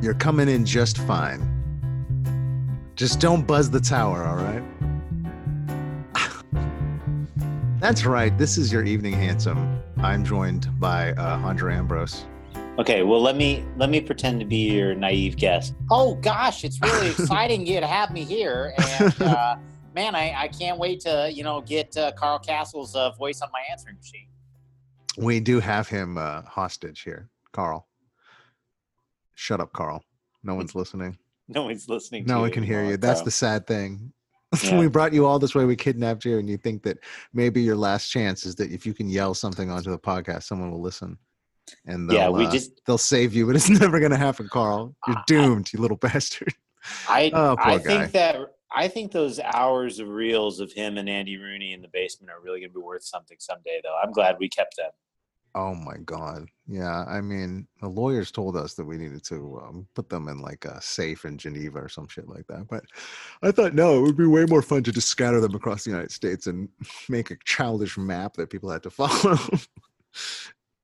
You're coming in just fine. Just don't buzz the tower, all right? That's right. This is your evening handsome. I'm joined by uh, Andre Ambrose. Okay, well let me let me pretend to be your naive guest. Oh gosh, it's really exciting you to have me here, and uh, man, I, I can't wait to you know get uh, Carl Kasell's uh, voice on my answering machine. We do have him uh, hostage here, Carl. Shut up, Carl. No one's listening. No one's listening. No one can hear you. That's the sad thing. Yeah. we brought you all this way. We kidnapped you, and you think that maybe your last chance is that if you can yell something onto the podcast, someone will listen, and they'll, Yeah, we uh, just- they'll save you. But it's never going to happen, Carl. You're I- doomed, you little bastard. I Oh, I guy. think that I think those hours of reels of him and Andy Rooney in the basement are really going to be worth something someday. Though I'm glad we kept them. Oh my god. Yeah, I mean, the lawyers told us that we needed to um, put them in like a safe in Geneva or some shit like that. But I thought no, it would be way more fun to just scatter them across the United States and make a childish map that people had to follow to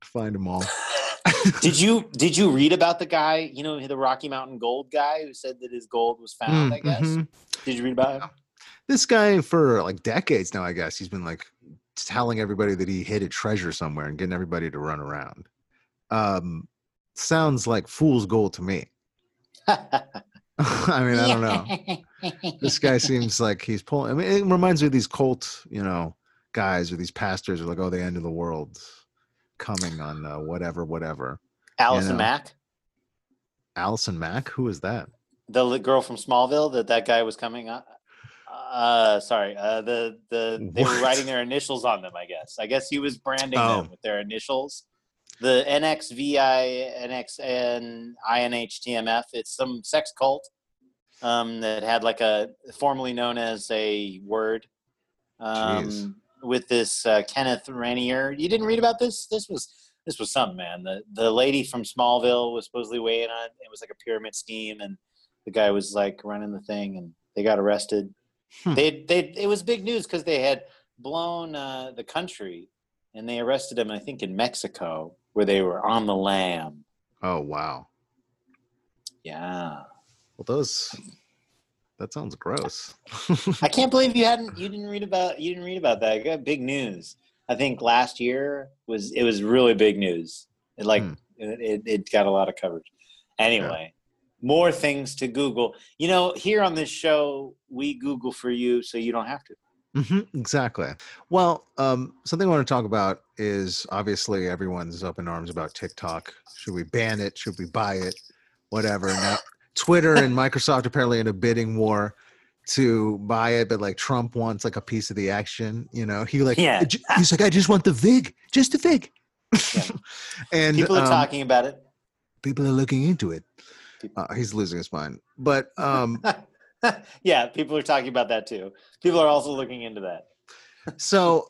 find them all. did you did you read about the guy? You know, the Rocky Mountain Gold guy who said that his gold was found. I guess. Mhm. Did you read about him? This guy for like decades now, I guess he's been like telling everybody that he hid a treasure somewhere and getting everybody to run around. Um, sounds like fool's gold to me. I mean, I don't know. this guy seems like he's pulling. I mean, it reminds me of these cult, you know, guys or these pastors are like, oh, the end of the world coming on uh, whatever, whatever. Allison know. Mack, Allison Mack, who is that? the girl from Smallville that that guy was coming on. Uh, sorry. Uh, the the they were writing their initials on them. I guess. I guess he was branding Oh. them with their initials. The NXVI NXN INHTMF. It's some sex cult um, that had like a formerly known as a word. Um, with this uh, Kenneth Raniere. You didn't read about this? This was this was something, man. The the lady from Smallville was supposedly weighing on. It was like a pyramid scheme, and the guy was like running the thing, and they got arrested. Hmm. They they it was big news because they had blown uh, the country, and they arrested him. I think in Mexico, where they were on the lam. Oh, wow. Yeah, Well, those, that sounds gross. I can't believe you hadn't you didn't read about you didn't read about that. I got big news. I think last year was it was really big news. It like Hmm. it, it, it got a lot of coverage. Anyway, more things to Google. You know, here on this show, we Google for you so you don't have to. Hmm exactly. Well, um, something I want to talk about is obviously everyone's up in arms about TikTok. Should we ban it? Should we buy it? Whatever. Now, Twitter and Microsoft apparently in a bidding war to buy it, but like Trump wants like a piece of the action. You know, he like Yeah. he's like, I just want the vig, just the vig. Yeah. and People are um, talking about it. people are looking into it. Uh, he's losing his mind. But um, yeah, people are talking about that too. People are also looking into that. so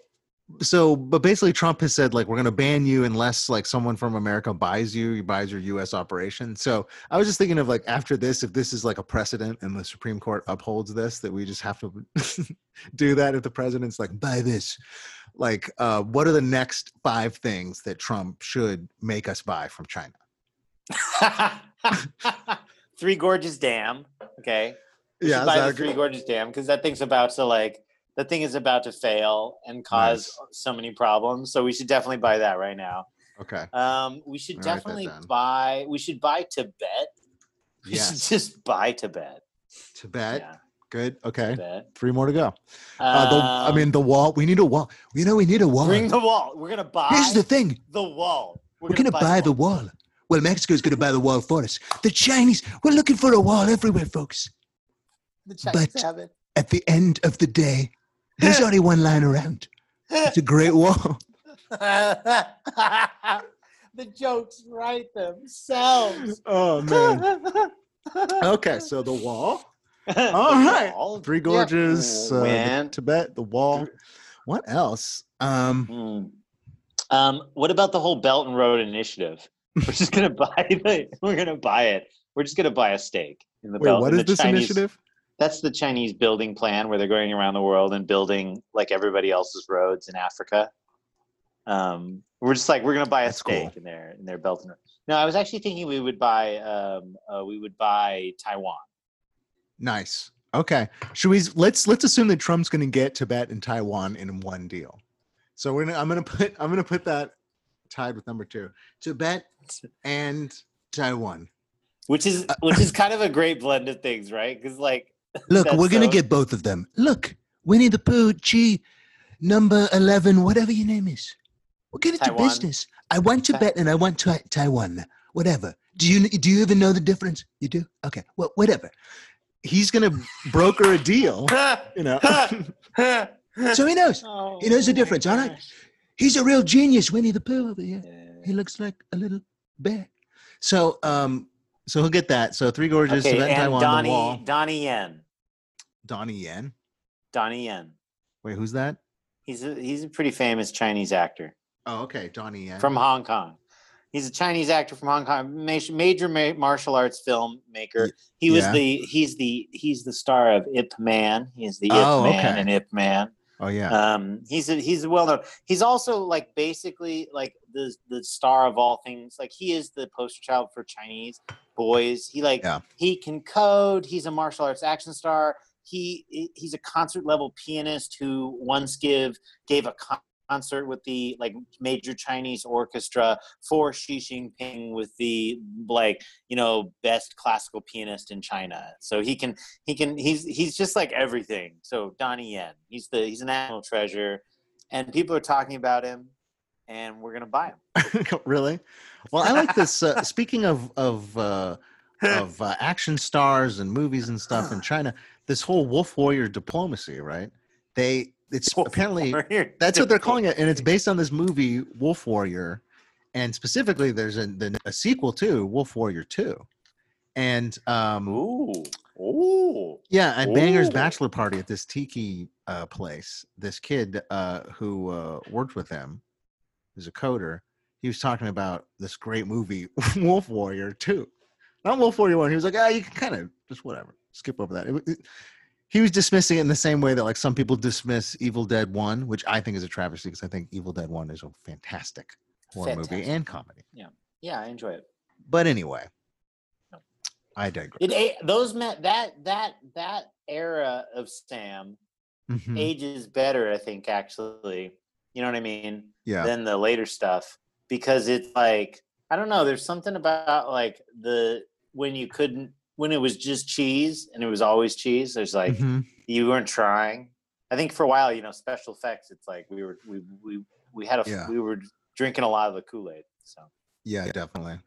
so but basically trump has said like we're going to ban you unless like someone from america buys you buys your us operation so i was just thinking of like after this if this is like a precedent and the supreme court upholds this that we just have to do that if the president's like buy this like uh what are the next five things that trump should make us buy from china Three Gorges Dam. Okay. Yeah buy the a Three Gorges Dam because that thing's about to like that thing is about to fail and cause so many problems. So we should definitely buy that right now. okay Um, we should I'll definitely buy. We should buy Tibet. We yes should just buy Tibet. tibet Yeah, good okay Tibet. three more to go uh, the, i Um, mean the wall we need a wall you know we need a wall bring the wall. We're gonna buy here's the thing the wall. We're, going to buy, the wall. Well, Mexico's going to buy the wall for us. The Chinese, we're looking for a wall everywhere, folks. The Chinese but- have it. At the end of the day, there's only one line around. It's a great wall. the jokes write themselves. Oh, man. Okay, so the wall. All right. Wall. Three Yep. Gorges, uh, the Tibet, the wall. What else? Um, Hmm. Um, what about the whole Belt and Road Initiative? We're just gonna buy the. We're gonna buy it. We're just gonna buy a stake in the wait, Belt. what in is the this Chinese, initiative? That's the Chinese building plan where they're going around the world and building like everybody else's roads in Africa. Um, we're just like we're gonna buy a That's stake cool. in their in their Belt and Road. No, I was actually thinking we would buy um uh, we would buy Taiwan. Nice. Okay. Should we let's let's assume that Trump's going to get Tibet and Taiwan in one deal. So we're gonna I'm gonna put I'm gonna put that tied with number two. Tibet and Taiwan. Which is which is kind of a great blend of things, right? Because like Look, we're gonna get both of them. Look, Winnie the Pooh, Chi, number eleven, whatever your name is. We'll get into Taiwan. business. I want Tai- Tibet and I want Tai- Taiwan. Whatever. Do you do you even know the difference? You do? Okay. Well, whatever. He's gonna broker a deal. You know. so he knows. He knows the difference, all right? He's a real genius, Winnie the Pooh over here. He looks like a little bear. So um so he'll get that. So three gorges, Okay, Tibet and Taiwan, the wall. Donnie Donnie Yen. Donnie Yen. Donnie Yen. Wait, who's that? He's a he's a pretty famous Chinese actor Oh, okay, Donnie Yen. from Hong Kong. He's a Chinese actor from Hong Kong, ma- major ma- martial arts filmmaker. He was yeah. the he's the he's the star of Ip Man. He's the Ip Oh, Man okay. and Ip Man. oh yeah. Um, he's a, he's well known. He's also like basically like the the star of all things. Like he is the poster child for Chinese boys. He like Yeah. he can code. He's a martial arts action star. He he's a concert level pianist who once give gave a con- concert with the like major Chinese orchestra for Xi Jinping with the like you know best classical pianist in China. So he can he can he's he's just like everything. So Donnie Yen, he's the he's a national treasure, and people are talking about him, and we're gonna buy him. really? Well, I like this. Uh, speaking of of uh, of uh, action stars and movies and stuff in China, this whole Wolf Warrior diplomacy, right? They it's apparently that's what they're calling it, and it's based on this movie Wolf Warrior, and specifically there's a, the, a sequel to Wolf Warrior Two, and um, Ooh, ooh. Yeah, at Banger's bachelor party at this tiki uh, place, this kid uh, who uh, worked with him, who's a coder, he was talking about this great movie, Wolf Warrior 2. Not Wolf Warrior 1. He was like, ah, you can kind of just whatever, skip over that. It, it- he was dismissing it in the same way that like some people dismiss Evil Dead 1, which I think is a travesty because I think Evil Dead 1 is a fantastic horror movie and comedy. Yeah, yeah, I enjoy it. But anyway, No. I digress. It a- those met that that that era of Sam Mhm. ages better, I think. Actually, you know what I mean. Yeah. than the later stuff because it's like I don't know. There's something about like the when you couldn't when it was just cheese and it was always cheese. There's like Mhm. you weren't trying. I think for a while, you know, special effects. It's like we were we we we had a Yeah. we were drinking a lot of the Kool Aid. So Yeah, definitely.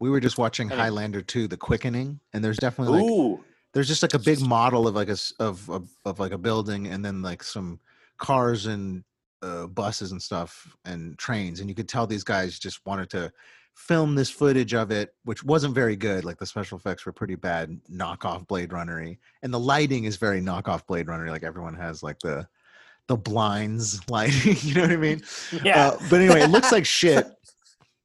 We were just watching Anyway. Highlander 2, The Quickening, and there's definitely like ooh, there's just like a big model of like a of of, of like a building and then like some cars and uh, buses and stuff and trains and you could tell these guys just wanted to film this footage of it which wasn't very good like the special effects were pretty bad knockoff blade runnery and the lighting is very knockoff blade runnery like everyone has like the the blinds lighting you know what i mean yeah. uh, but anyway, it looks like shit.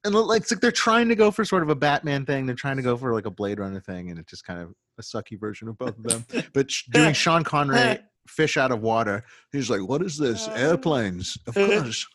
And like, it's like they're trying to go for sort of a Batman thing. They're trying to go for like a Blade Runner thing, and it's just kind of a sucky version of both of them. But doing Sean Connery, fish out of water, he's like, "What is this? Airplanes? Of course."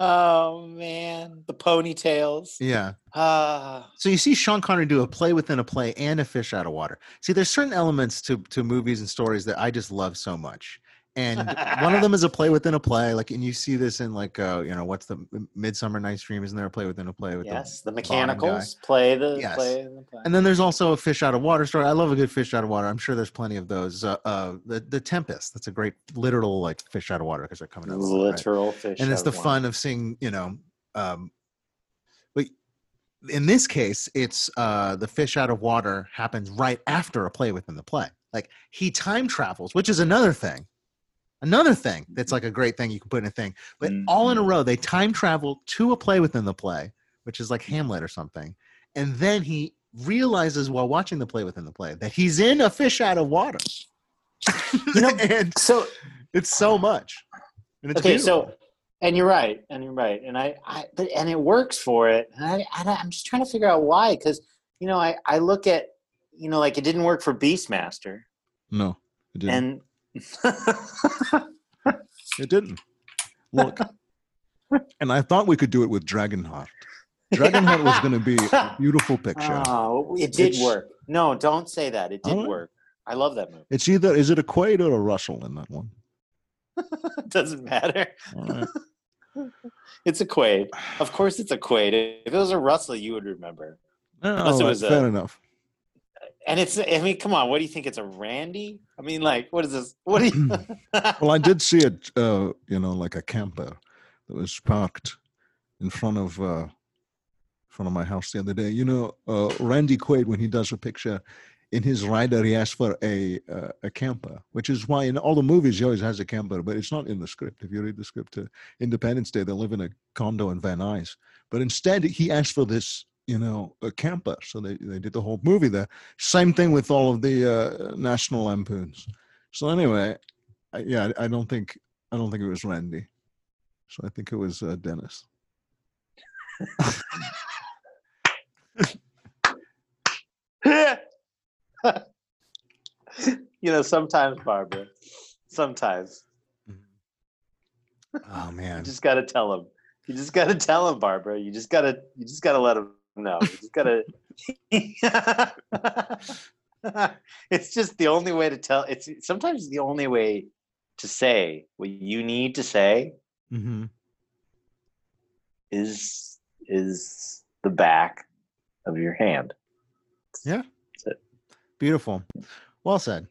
Oh man, the ponytails. Yeah. Ah, So you see Sean Connery do a play within a play and a fish out of water. See, there's certain elements to to movies and stories that I just love so much. And one of them is a play within a play, like, and you see this in like, uh, you know, what's the Midsummer Night's Dream? Isn't there a play within a play with the yes, the guy. mechanicals play the Yes. play the play. And then there's also a fish out of water story. I love a good fish out of water. I'm sure there's plenty of those. Uh, uh, the the Tempest. That's a great literal like fish out of water because they're coming out. Of the right? literal fish. And it's the of water. fun of seeing, you know, um, but in this case, it's uh, the fish out of water happens right after a play within the play. Like he time travels, which is another thing. Another thing that's like a great thing you can put in a thing, but all in a Mhm. row, they time travel to a play within the play, which is like Hamlet or something. And then he realizes while watching the play within the play that he's in a fish out of water. You know, and So it's so much. And it's okay, beautiful. so and you're right, and you're right, and I, I but and it works for it. And I, I I'm just trying to figure out why, because you know, I I look at you know like it didn't work for Beastmaster, no, it didn't. and It didn't. Look, and I thought we could do it with Dragonheart. Dragonheart was going to be a beautiful picture. Oh, it did It's- work. No, don't say that. It did Alright. work. I love that movie. It's either is it a Quaid or a Russell in that one? It doesn't matter. Right. It's a Quaid. Of course, it's a Quaid. If it was a Russell, you would remember. Unless it Oh, was fair a- enough. And it's. I mean, come on. What do you think? It's a Randy? I mean, like, what is this? What do you? Well, I did see it, uh, you know, like a camper that was parked in front of uh, front of my house the other day. You know, uh, Randy Quaid when he does a picture in his rider, he asks for a uh, a camper, which is why in all the movies he always has a camper, but it's not in the script. If you read the script to Independence Day, they live in a condo in Van Nuys, but instead he asked for this. You know, a camper. So they, they did the whole movie there. Same thing with all of the uh, National Lampoons. So anyway, I, yeah, I I don't think I don't think it was Randy. So I think it was uh, Dennis. you know, sometimes, Barbara. Sometimes Oh man you just got to tell him. You just got to tell him, Barbara. You just got to. You just got to let him know. You just got to. it's just the only way to tell. It's sometimes the only way to say what you need to say hmm is is the back of your hand. Yeah. Beautiful. Well said.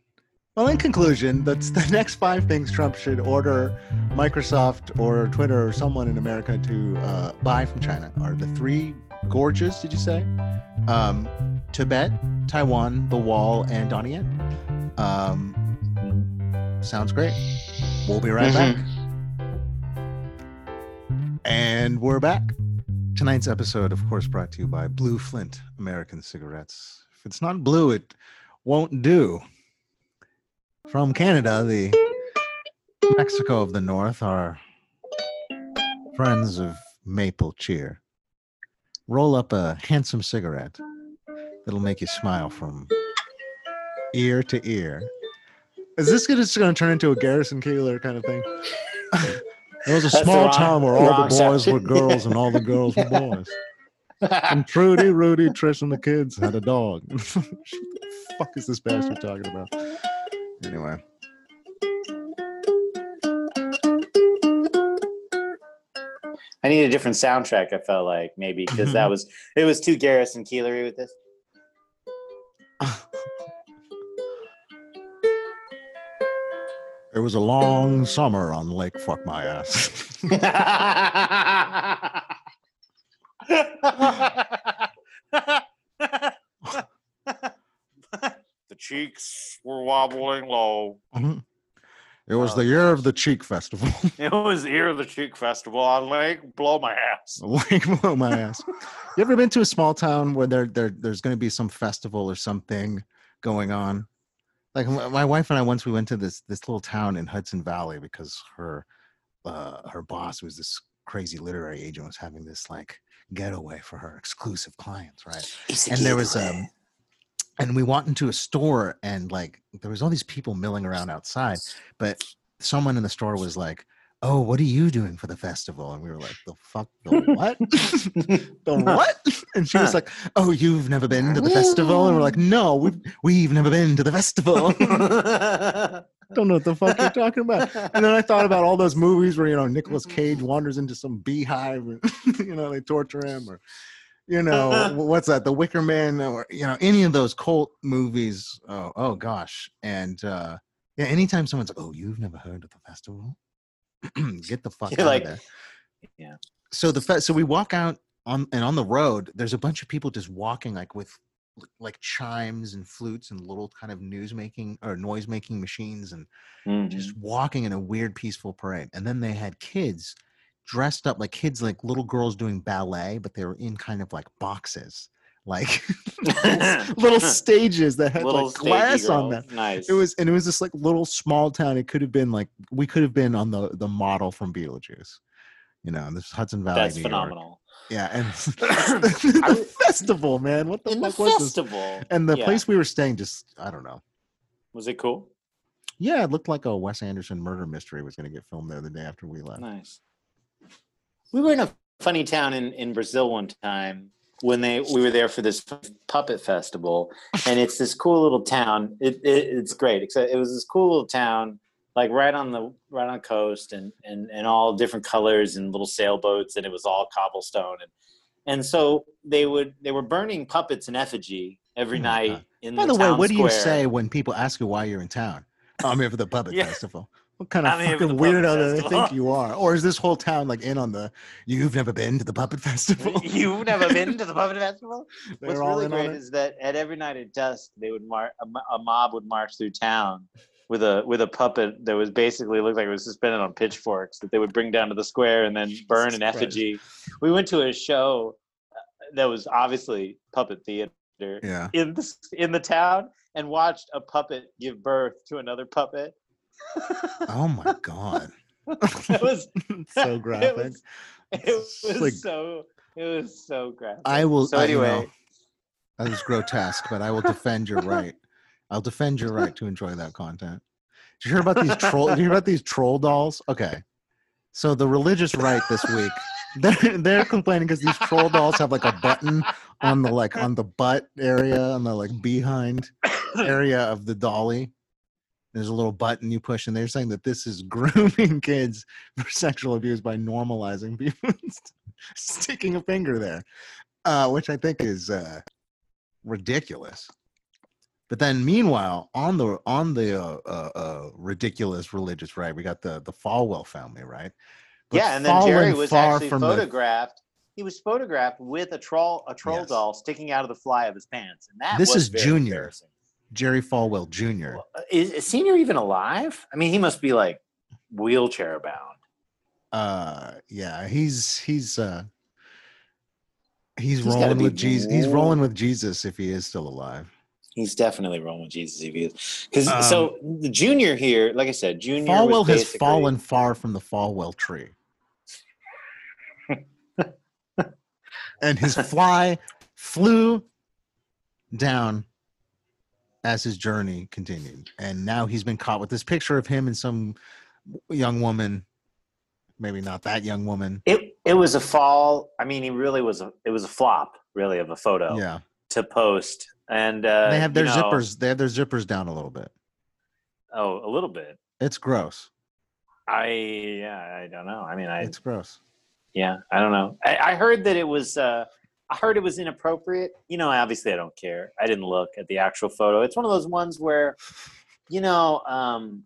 Well, in conclusion, that's the next five things Trump should order Microsoft or Twitter or someone in America to uh, buy from China are the three gorges. Did you say? Um, Tibet, Taiwan, the Wall, and Donnie. Um, sounds great. We'll be right back. And we're back. Tonight's episode, of course, brought to you by Blue Flint American Cigarettes. If it's not blue, it won't do. From Canada, the Mexico of the North, our friends of Maple Cheer. Roll up a handsome cigarette that'll make you smile from ear to ear. Is this gonna, just going to turn into a Garrison Keillor kind of thing? There was a That's small town where all the boys were section. girls and all the girls were boys. And Trudy, Rudy, Trish, and the kids had a dog. what the fuck is this bastard talking about? Anyway. I need a different soundtrack. I felt like maybe because that was it was too Garrison Keillory with this. It was a long summer on Lake Fuck My Ass. the cheeks were wobbling low. Mhm. It was Oh, the year of the Cheek Festival. It was the year of the cheek festival on Lake Blow My Ass. Lake Blow My Ass. You ever been to a small town where there, there there's going to be some festival or something going on? Like my wife and I once we went to this this little town in Hudson Valley because her uh, her boss was this crazy literary agent was having this like getaway for her exclusive clients, right? and there was um and we walked into a store and like there was all these people milling around outside but someone in the store was like oh what are you doing for the festival? And we were like the fuck the what? The what? And she was like oh you've never been to the festival? And we're like no we've, we've never been to the festival. Don't know what the fuck you're talking about. And then i thought about all those movies where you know nicolas cage wanders into some beehive and you know they torture him or you know what's that the wicker man or you know any of those cult movies. Oh oh gosh. And uh yeah anytime someone's like oh you've never heard of the festival? Get the fuck You're out like, of there. Yeah. so the fe- so we walk out on and on the road there's a bunch of people just walking like with like chimes and flutes and little kind of news making or noise making machines and Mhm. just walking in a weird peaceful parade. And then they had kids dressed up like kids like little girls doing ballet but they were in kind of like boxes like little stages that had Little like glass stagey on them Nice. it was and it was this like little small town it could have been like we could have been on the the model from beetlejuice you know this hudson valley That's New phenomenal. York. yeah and the, festival man what the In the fuck was this festival. and the Yeah. place we were staying just i don't know Was it cool? yeah it looked like a wes anderson murder mystery was going to get filmed there the day after we left Nice. We were in a funny town in, in Brazil one time when they we were there for this puppet festival, and it's this cool little town. It, it it's great. Except it was this cool little town, like right on the right on the coast, and and and all different colors and little sailboats, and it was all cobblestone, and and so they would they were burning puppets in effigy every Oh night God. in By the, the way, what do you say when people ask you why you're in town? Oh, I'm here for the puppet Yeah. festival. What kind of fucking weirdo do they think you are? Or is this whole town like in on the you've never been to the puppet festival? You've never been to the puppet festival? What's really great is that at every night at dusk, they would mar- a, mob would march through town with a with a puppet that was basically looked like it was suspended on pitchforks that they would bring down to the square and then burn in Christ. effigy. We went to a show uh, that was obviously puppet theater Yeah. in the in the town and watched a puppet give birth to another puppet. Oh my god. it was so It graphic. was, it was like- so it was so graphic. I will. So I, you anyway, know, that was grotesque, but I will defend your right. I'll defend your right to enjoy that content. Did you hear about these troll? Did you hear about these troll dolls? Okay, so the religious right this week, they're they're complaining because these troll dolls have like a button on the like on the butt area on the like behind area of the dolly. There's a little button you push, and they're saying that this is grooming kids for sexual abuse by normalizing people sticking a finger there, uh, which I think is uh, ridiculous. But then, meanwhile, on the on the uh, uh, uh, ridiculous religious right, we got the the Falwell family, right? But yeah, and then Jerry was actually from the- photographed. He was photographed with a troll a troll Yes. doll sticking out of the fly of his pants, and that This is Junior. Embarrassing. Jerry Falwell Jr. Well, uh, Is, is Senior even alive? I mean, he must be like wheelchair bound. Uh, yeah, he's he's uh, he's, He's rolling with Jesus. He's rolling with Jesus if he is still alive. He's definitely rolling with Jesus if he is. Because so the Junior here, like I said, Junior Um, Falwell was has fallen far from the Falwell tree. and his fly flew down as his journey continued. And now he's been caught with this picture of him and some young woman, maybe not that young woman. It it was a fall. I mean, he really was a. It was a flop, really, of a photo Yeah. to post. And uh, they have their you know, zippers, they have their zippers down a little bit. Oh, a little bit. It's gross. I yeah, I don't know. I mean, I It's gross. yeah, I don't know. I, I heard that it was. Uh, I heard it was inappropriate. You know, obviously, I don't care. I didn't look at the actual photo. It's one of those ones where, you know, um,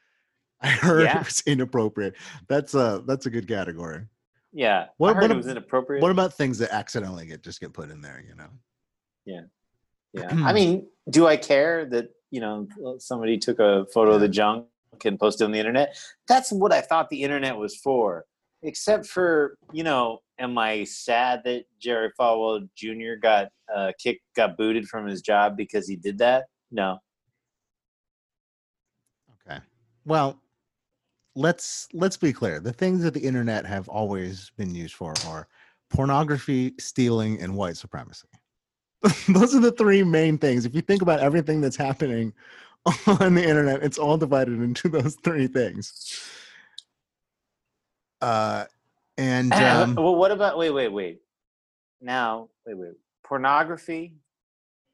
I heard Yeah. it was inappropriate. That's a that's a good category. yeah, What- I heard what it was inappropriate. What about things that accidentally get just get put in there? You know. Yeah. Yeah. I mean, do I care that, you know, somebody took a photo of the junk and posted it on the internet? That's what I thought the internet was for. Except for, you know, am I sad that Jerry Falwell Jr. got uh kicked got booted from his job because he did that? No. Okay. Well, let's let's be clear. The things that the internet have always been used for are pornography, stealing, and white supremacy. Those are the three main things. If you think about everything that's happening on the internet, it's all divided into those three things. Uh, and um, well, what about wait, wait, wait. Now, wait, wait. Pornography,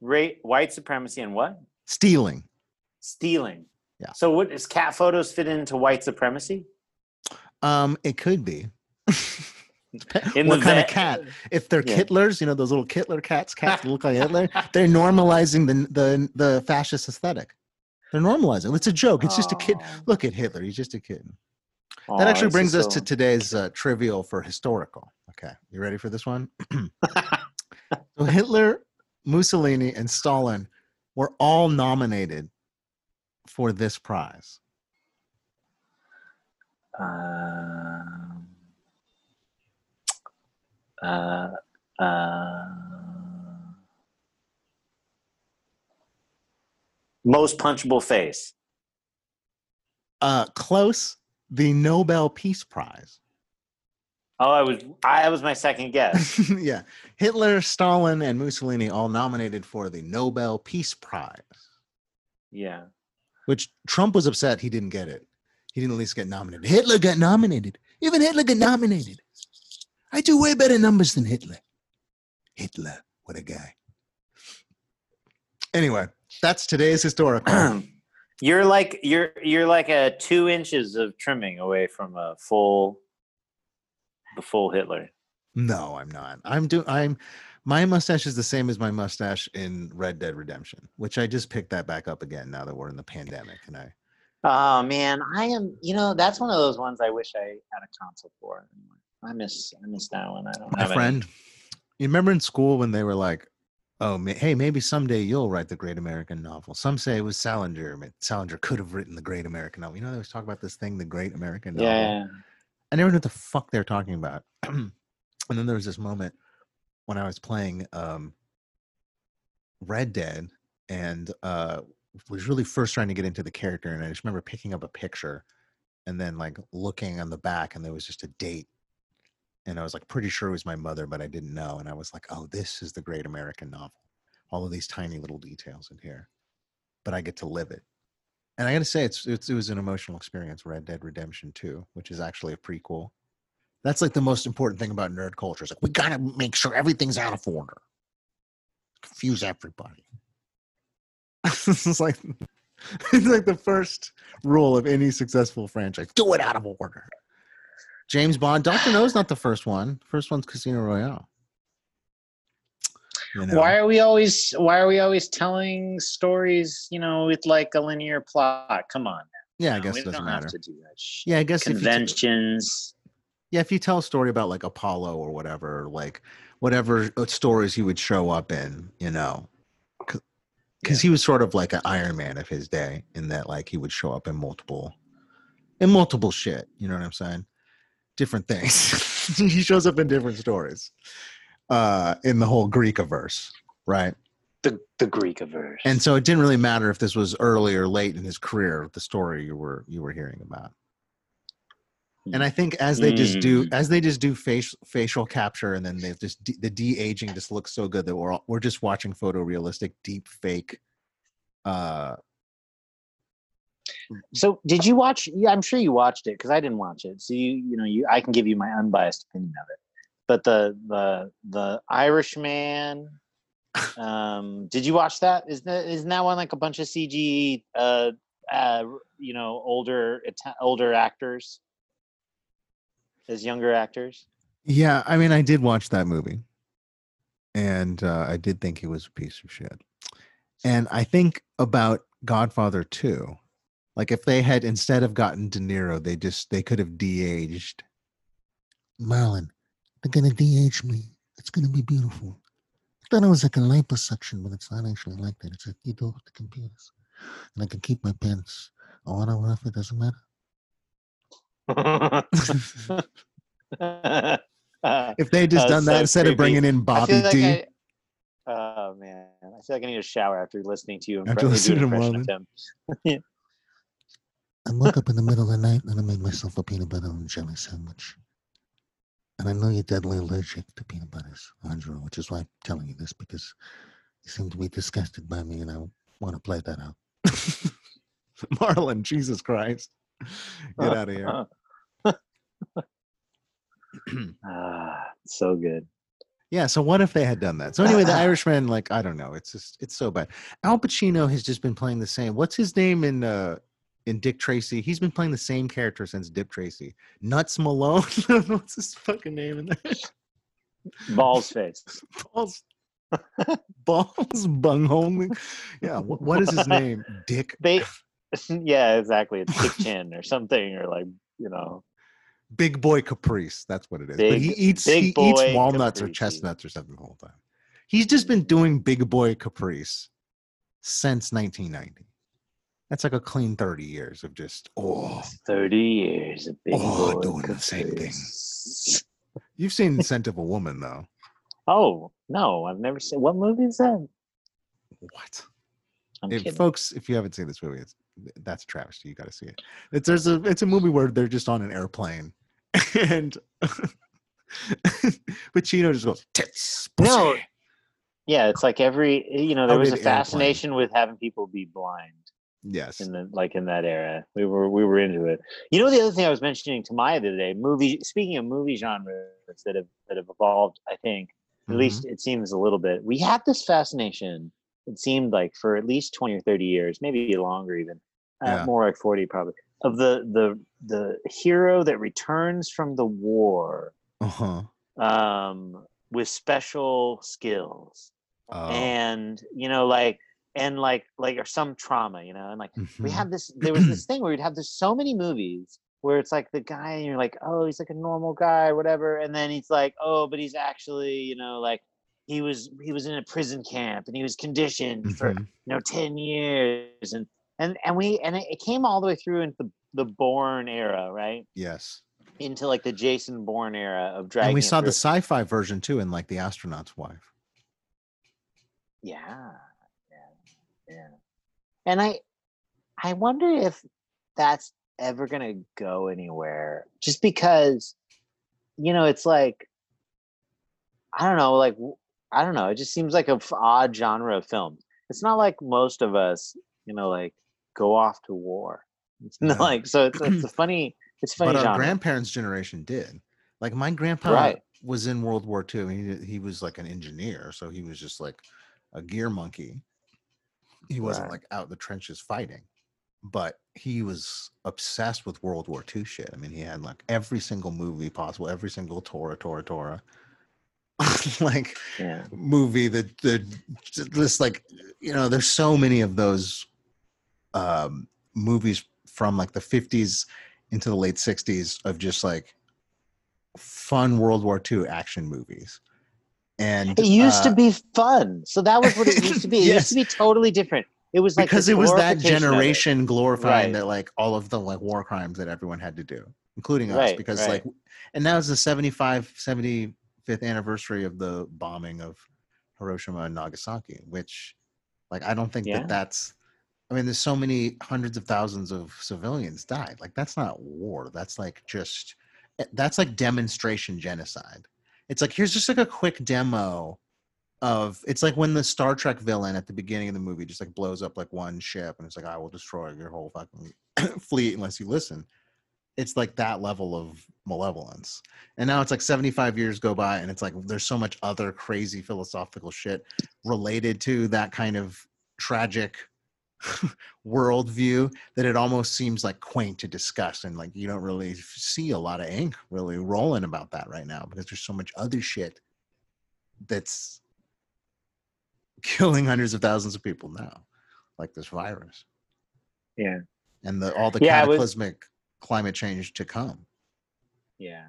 rape, white supremacy, and what? stealing. Stealing. Yeah. So, what does cat photos fit into white supremacy? Um, it could be. In what kind of cat? If they're Yeah. Kittlers, you know those little Kittler cats, cats that look like Hitler. They're normalizing the the the fascist aesthetic. They're normalizing. It's a joke. It's just a kid. Look at Hitler. He's just a kid. That actually brings us to today's uh, trivial for historical. Okay, you ready for this one? so Hitler, Mussolini, and Stalin were all nominated for this prize. Um, uh, uh, most punchable face. Uh, close, the Nobel Peace Prize. Oh, I was I was my second guess. yeah, Hitler, Stalin, and Mussolini all nominated for the Nobel Peace Prize, yeah. which Trump was upset he didn't get it. He didn't at least get nominated. Hitler got nominated. Even Hitler got nominated. I do way better numbers than Hitler. Hitler, what a guy. Anyway, that's today's historical. you're like you're you're like a two inches of trimming away from a full the full Hitler. No, I'm not. I'm doing. I'm. My mustache is the same as my mustache in Red Dead Redemption, which I just picked that back up again now that we're in the pandemic, and I. Oh man, I am. You know, that's one of those ones I wish I had a console for. I miss. I miss that one. I don't. My friend, any. you remember in school when they were like, "Oh, hey, maybe someday you'll write the great American novel." Some say it was Salinger. Salinger could have written the great American novel. You know, they always talk about this thing, the great American novel. Yeah. I never knew what the fuck they're talking about. and then there was this moment when I was playing um, Red Dead and uh, was really first trying to get into the character, and I just remember picking up a picture and then like looking on the back, and there was just a date, and I was like pretty sure it was my mother, but I didn't know, and I was like, oh, this is the Great American Novel. All of these tiny little details in here, but I get to live it. And I got to say, it's, it's it was an emotional experience. Red Dead Redemption Two, which is actually a prequel that's like the most important thing about nerd culture. It's like we gotta make sure everything's out of order. Confuse everybody. it's like it's like the first rule of any successful franchise. Do it out of order. James Bond, Doctor No is not the first one. First one's Casino Royale. You know? Why are we always why are we always telling stories, you know, with like a linear plot? Come on. Yeah, I guess it doesn't matter. Yeah, I guess conventions yeah if you tell a story about like apollo or whatever like whatever uh, stories he would show up in you know because he was sort of like an iron man of his day in that like he would show up in multiple in multiple shit you know what i'm saying different things. He shows up in different stories uh in the whole greek averse right? The the greek averse. And so it didn't really matter if this was early or late in his career the story you were you were hearing about. And i think as they just do mm. as they just do facial facial capture and then they just de- the de-aging just looks so good that we're all, we're just watching photorealistic deep fake uh so did you watch yeah i'm sure you watched it because i didn't watch it so you you know you i can give you my unbiased opinion of it but the the the irishman um did you watch that isn't that isn't that one like a bunch of cg uh uh you know older older actors as younger actors? Yeah, I mean, I did watch that movie, and uh, I did think he was a piece of shit. And I think about Godfather 2. Like if they had instead of gotten De Niro, they just they could have de-aged. Marlon, they're gonna de-age me. It's gonna be beautiful. I thought it was like a liposuction, but it's not actually like that. It's like you do with the computers. And I can keep my pants on or off, it doesn't matter. if they had just done that so instead creepy. of bringing in Bobby like D. I, oh man, I feel like I need a shower after listening to you. After listening to him. I woke up in the middle of the night and I made myself a peanut butter and jelly sandwich. And I know you're deadly allergic to peanut butters, Andrew, which is why I'm telling you this because you seem to be disgusted by me and I want to play that out. Marlon, Jesus Christ. Get out of here. ah, so good. Yeah. So what if they had done that? So anyway, the Irishman, like, I don't know. It's just it's so bad. Al Pacino has just been playing the same. What's his name in uh in Dick Tracy? He's been playing the same character since Dick Tracy. Nuts Malone. What's his fucking name in there? Balls face. Balls. Balls bunghole. Yeah. What, what is his name? Dick. They yeah, exactly. It's Dick Chin or something, or like you know, Big Boy Caprice. That's what it is. Big, but he eats he eats walnuts Caprice. or chestnuts or something the whole time. He's just been doing Big Boy Caprice since 1990. That's like a clean 30 years of just oh 30 years of Big oh, doing the same thing. You've seen Scent of a Woman though. Oh no, I've never seen. What movie is that? What? If, folks, if you haven't seen this movie, it's that's a travesty. You got to see it. It's there's a it's a movie where they're just on an airplane, and Pacino just goes tits. No, yeah, it's like every you know there was a fascination airplane. with having people be blind. Yes. in the like in that era. We were we were into it. You know the other thing I was mentioning to Maya the other day, movie speaking of movie genres that have that have evolved, I think, at Mhm. least it seems a little bit. We had this fascination, it seemed like for at least 20 or 30 years, maybe longer even. Uh, more like 40 probably. Of the the the hero that returns from the war Uh-huh. um with special skills Oh. and you know like and like like or some trauma you know and like we Mhm. had this there was this thing where we'd have this so many movies where it's like the guy and you're like oh he's like a normal guy whatever and then he's like oh but he's actually you know like he was he was in a prison camp and he was conditioned for Mhm. you know 10 years and and and we and it, it came all the way through into the, the Bourne era right Yes. into like the Jason Bourne era of dragging And we saw the sci-fi version too in like The Astronaut's Wife. Yeah, yeah, yeah. And I, I wonder if that's ever gonna go anywhere. Just because, you know, it's like, I don't know, like I don't know. It just seems like a f- odd genre of film. It's not like most of us, you know, like go off to war. It's not No. like so. It's, it's a funny. It's funny but our genre. grandparents' generation did. Like my grandpa Right. was in World War II. He he was like an engineer, so he was just like a gear monkey. He wasn't Right. like out in the trenches fighting, but he was obsessed with World War II shit. I mean, he had like every single movie possible, every single Tora, Tora, Tora. like yeah. movie that the this like you know there's so many of those um movies from like the 50s into the late 60s of just like fun world war ii action movies and It used uh, to be fun. So that was what it used to be. It used to be totally different. It was like because it was that glorification of it. generation glorifying Right. that like all of the like war crimes that everyone had to do including us Right, because right. like and now it's the 75 75th anniversary of the bombing of hiroshima and nagasaki which like i don't think Yeah. that that's i mean there's so many hundreds of thousands of civilians died like that's not war that's like just eh, that's like demonstration genocide it's like here's just like a quick demo of it's like when the Star Trek villain at the beginning of the movie just like blows up like one ship and it's like I will destroy your whole fucking fleet unless you listen. It's like that level of malevolence. And now it's like 75 years go by and it's like there's so much other crazy philosophical shit related to that kind of tragic worldview that it almost seems like quaint to discuss and like you don't really see a lot of ink really rolling about that right now because there's so much other shit that's killing hundreds of thousands of people now like this virus Yeah. and the all the Yeah, I was- cataclysmic climate change to come Yeah.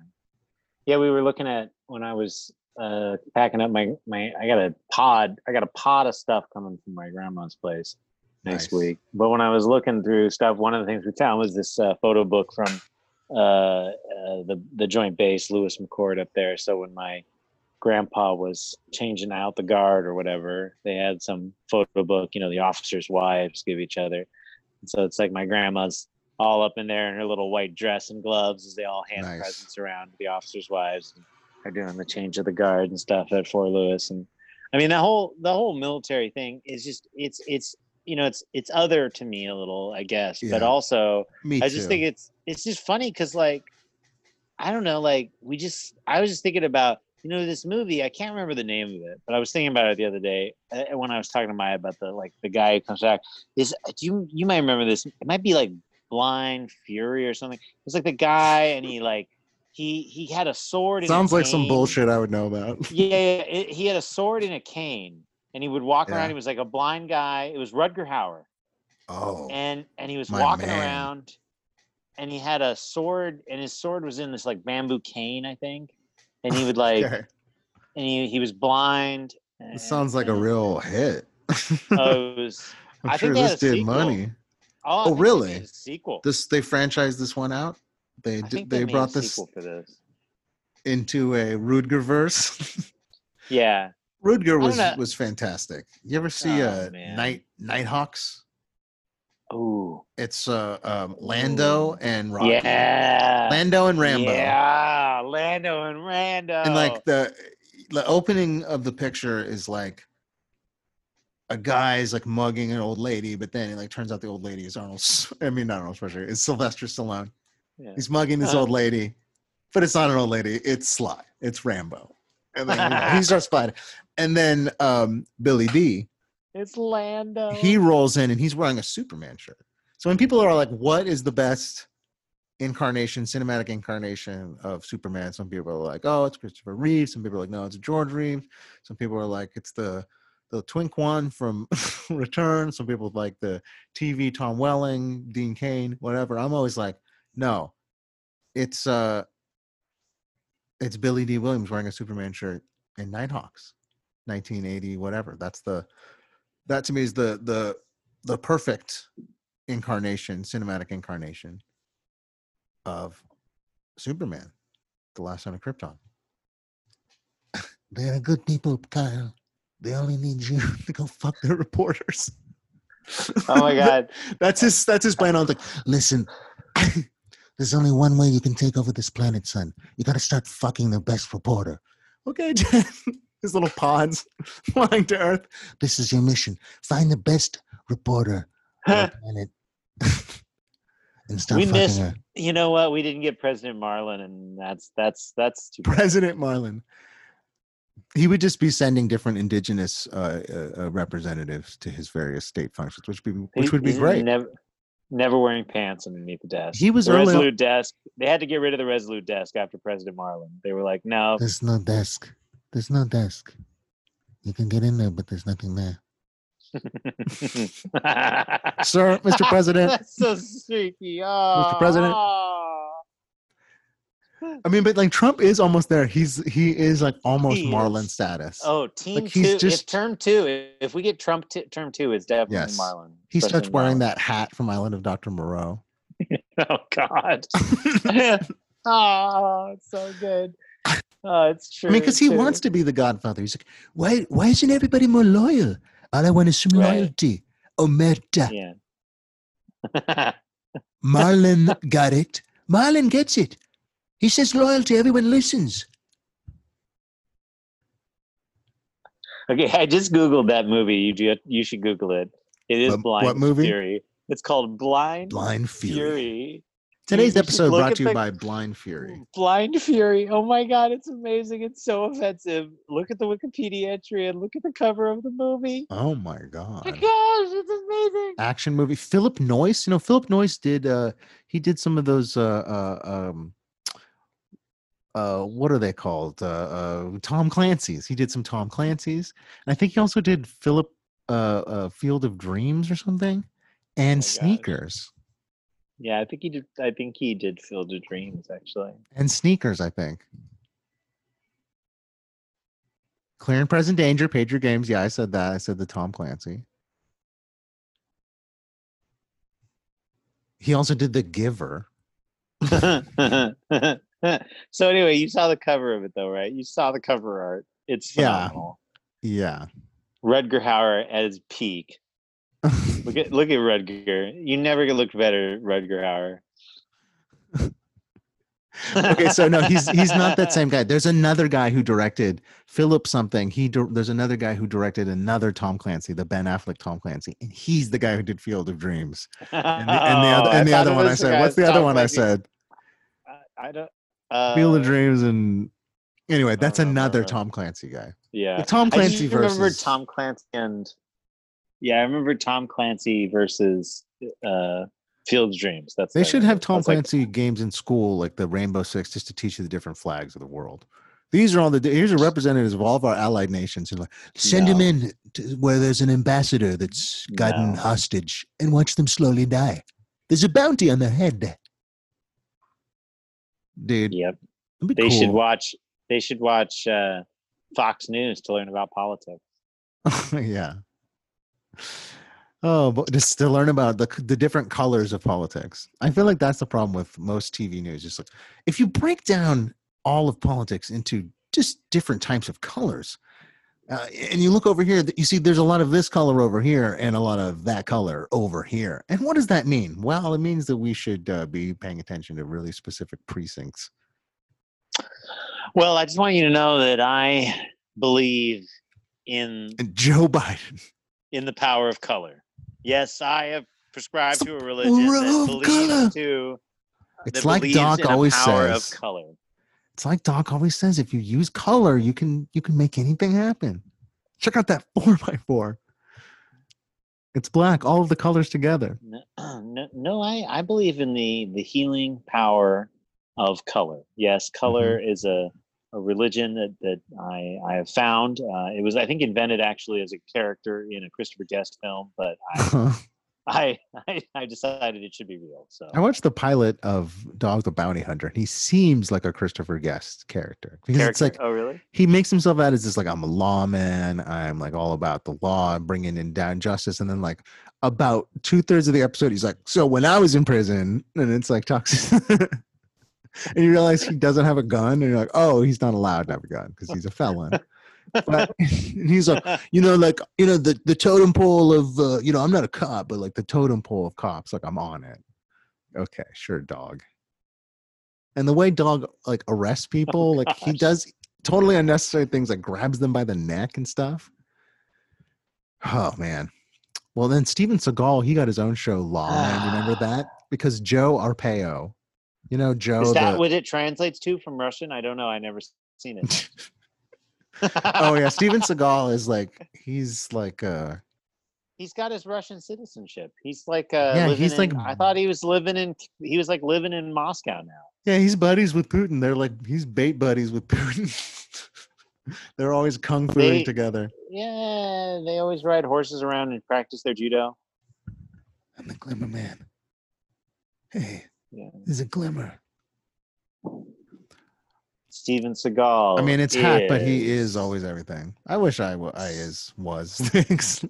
Yeah, we were looking at when I was uh packing up my my I got a pod I got a pod of stuff coming from my grandma's place next Nice. week. But when I was looking through stuff, one of the things we found was this uh, photo book from uh, uh the the joint base Lewis McChord up there. So when my grandpa was changing out the guard or whatever, they had some photo book, you know, the officers' wives give each other. And so it's like my grandma's all up in there in her little white dress and gloves as they all hand Nice. presents around to the officers' wives and are doing the change of the guard and stuff at Fort Lewis. And I mean the whole the whole military thing is just it's it's you know it's it's other to me a little, I guess. But also me I just too think it's it's just funny because like I don't know, like we just I was just thinking about you know this movie I can't remember the name of it, but I was thinking about it the other day uh, when I was talking to Maya about the like the guy who comes back. Is do you you might remember this? It might be like Blind Fury or something. It's like the guy and he like he he had a sword. sounds like some bullshit i would know about Yeah, yeah, it, he had a sword and a cane, and he would walk Yeah. around. He was like a blind guy. It was Rutger Hauer oh and and he was walking man. around and he had a sword and his sword was in this like bamboo cane i think and he would like okay. and he, he was blind this sounds like a real hit oh, it was i'm I sure think this did sequel. money oh, Oh, really? sequel this they franchised this one out they did, think they, brought this this into a Rutger verse. yeah Rutger was was fantastic. You ever see Oh, uh man. Night Nighthawks? oh It's uh um, Lando Ooh. and Rocky. yeah Lando and Rambo. yeah lando and rando And like the the opening of the picture is like a guy's like mugging an old lady, but then it like turns out the old lady is Arnold. I mean, not Arnold Schwarzenegger. It's Sylvester Stallone. Yeah. He's mugging this old lady, but it's not an old lady. It's Sly. It's Rambo. And then you know, he starts fighting. And then um, Billy Dee, It's Lando. he rolls in and he's wearing a Superman shirt. So when people are like, "What is the best incarnation, cinematic incarnation of Superman?" Some people are like, "Oh, it's Christopher Reeve." Some people are like, "No, it's George Reeves." Some people are like, "It's the the twink one from Return." Some people like the TV Tom Welling, Dean Cain, whatever. I'm always like, "No, it's uh, it's Billy Dee Williams wearing a Superman shirt in Nighthawks, 1980, whatever." That's the that to me is the the the perfect incarnation, cinematic incarnation of Superman, the last son of Krypton. They're good people, Kyle. They only need you to go fuck their reporters. Oh my god. that's his that's his plan. I was like, listen, there's only one way you can take over this planet, son. You gotta start fucking the best reporter. Okay, Jen. His little pods flying to Earth. This is your mission. Find the best reporter on the planet. and We missed- her. you know what? We didn't get President Marlin, and that's that's that's too bad. President Marlin. He would just be sending different indigenous uh, uh, uh, representatives to his various state functions, which would be which would be he's great. Never, never wearing pants underneath the desk. He was the early on- Resolute desk. They had to get rid of the Resolute desk after President Marlin. They were like, no. There's no desk. There's no desk. You can get in there, but there's nothing there. Sir, Mr. President. That's so streaky. Oh, President. oh. I mean, but like Trump is almost there. He's he is like almost He Marlin is. status. Oh, team Like, he's two. just- if term two, if we get Trump t- term two, is definitely Yes. Marlin. he starts wearing Marlin. that hat from Island of Dr. Moreau. Oh God. oh, it's so good. Oh, it's true. I mean, because he wants to be the Godfather. He's like, why why isn't everybody more loyal? All I want is some Right. loyalty. Omerta. Yeah. Marlon got it. Marlon gets it. He says loyalty, everyone listens. okay, I just googled that movie. You do, you should Google it. It is What- Blind what movie? Fury. It's called Blind, Blind Fury. Fury. Today's episode brought to you the- by Blind Fury. Blind Fury. Oh my God, it's amazing. It's so offensive. Look at the Wikipedia entry and look at the cover of the movie. Oh my Oh my god. gosh, it's amazing. Action movie. Philip Noyce. You know, Philip Noyce did uh he did some of those uh uh um uh what are they called? Uh, uh Tom Clancy's. He did some Tom Clancy's. And I think he also did Philip uh, uh Field of Dreams or something. And Oh sneakers. Yeah, I think he did. I think he did Field of Dreams actually. And sneakers, I think. Clear and present danger, your games. Yeah, I said that. I said the Tom Clancy. He also did the Giver. so anyway, you saw the cover of it though, right? You saw the cover art. It's Yeah. phenomenal. Yeah. Rutger Hauer at his peak. Look at look at Rutger. You never could look better, Rutger Hauer. okay, so no, he's he's not that same guy. There's another guy who directed Philip something. He there's another guy who directed another Tom Clancy, the Ben Affleck Tom Clancy, and he's the guy who did Field of Dreams. And the, and the other, Oh, and the other one I said, what's the other Tom one I said? I, I don't. Uh, Field of Dreams, and anyway, that's no, no, another no. Tom Clancy guy. Yeah, Tom I just Clancy remember versus Tom Clancy and yeah, I remember Tom Clancy versus uh, Field Dreams. That's They I should have. Tom That's like- Clancy games in school, like the Rainbow Six, just to teach you the different flags of the world. These are all the here's are representatives of all of our allied nations. Like, send him No. in to where there's an ambassador that's gotten No. hostage and watch them slowly die. There's a bounty on their head. Dude, Yep. They should watch. They should watch uh, Fox News to learn about politics. yeah. Oh, but just to learn about the the different colors of politics. I feel like that's the problem with most TV news. Just like if you break down all of politics into just different types of colors, uh, and you look over here, you see there's a lot of this color over here and a lot of that color over here. And what does that mean? Well, it means that we should uh, be paying attention to really specific precincts. Well, I just want you to know that I believe in And Joe Biden. in the power of color. Yes, I have prescribed to a religion that believes color. to It's like Doc always power says. of color. It's like Doc always says. If you use color, you can you can make anything happen. Check out that four by four. It's black, all of the colors together. No, no, no I, I believe in the the healing power of color. Yes, color Mm-hmm. is a, a religion that, that I, I have found. Uh, it was, I think, invented actually as a character in a Christopher Guest film, but I, I, I, I decided it should be real. So I watched the pilot of Dog the Bounty Hunter, and he seems like a Christopher Guest character because it's like oh really? he makes himself out as this like I'm a lawman, I'm like all about the law, I'm bringing in down justice, and then like about two thirds of the episode, he's like, so when I was in prison, and it's like talks, and you realize he doesn't have a gun, and you're like, oh, he's not allowed to have a gun because he's a felon. But he's like, you know, like you know the the totem pole of uh, you know I'm not a cop, but like the totem pole of cops, like I'm on it. Okay, sure, dog. And the way dog like arrests people, like he does totally unnecessary things, like grabs them by the neck and stuff. Oh man. Well, then Steven Seagal, he got his own show, La La remember that? Because Joe Arpaio, you know Joe. Is that the- what it translates to from Russian? I don't know. I never seen it. oh yeah, Steven Seagal is like he's like uh He's got his Russian citizenship. He's like uh Yeah, he's in- like- I thought he was living in he was like living in Moscow now. Yeah, he's buddies with Putin. They're like he's bait buddies with Putin. They're always kung fuing together. Yeah, they always ride horses around and practice their judo. I'm the glimmer man. Hey, Yeah. there's a glimmer. Steven Seagal. I mean, it's hack, but he is- is always everything. I wish I, wa- is was things.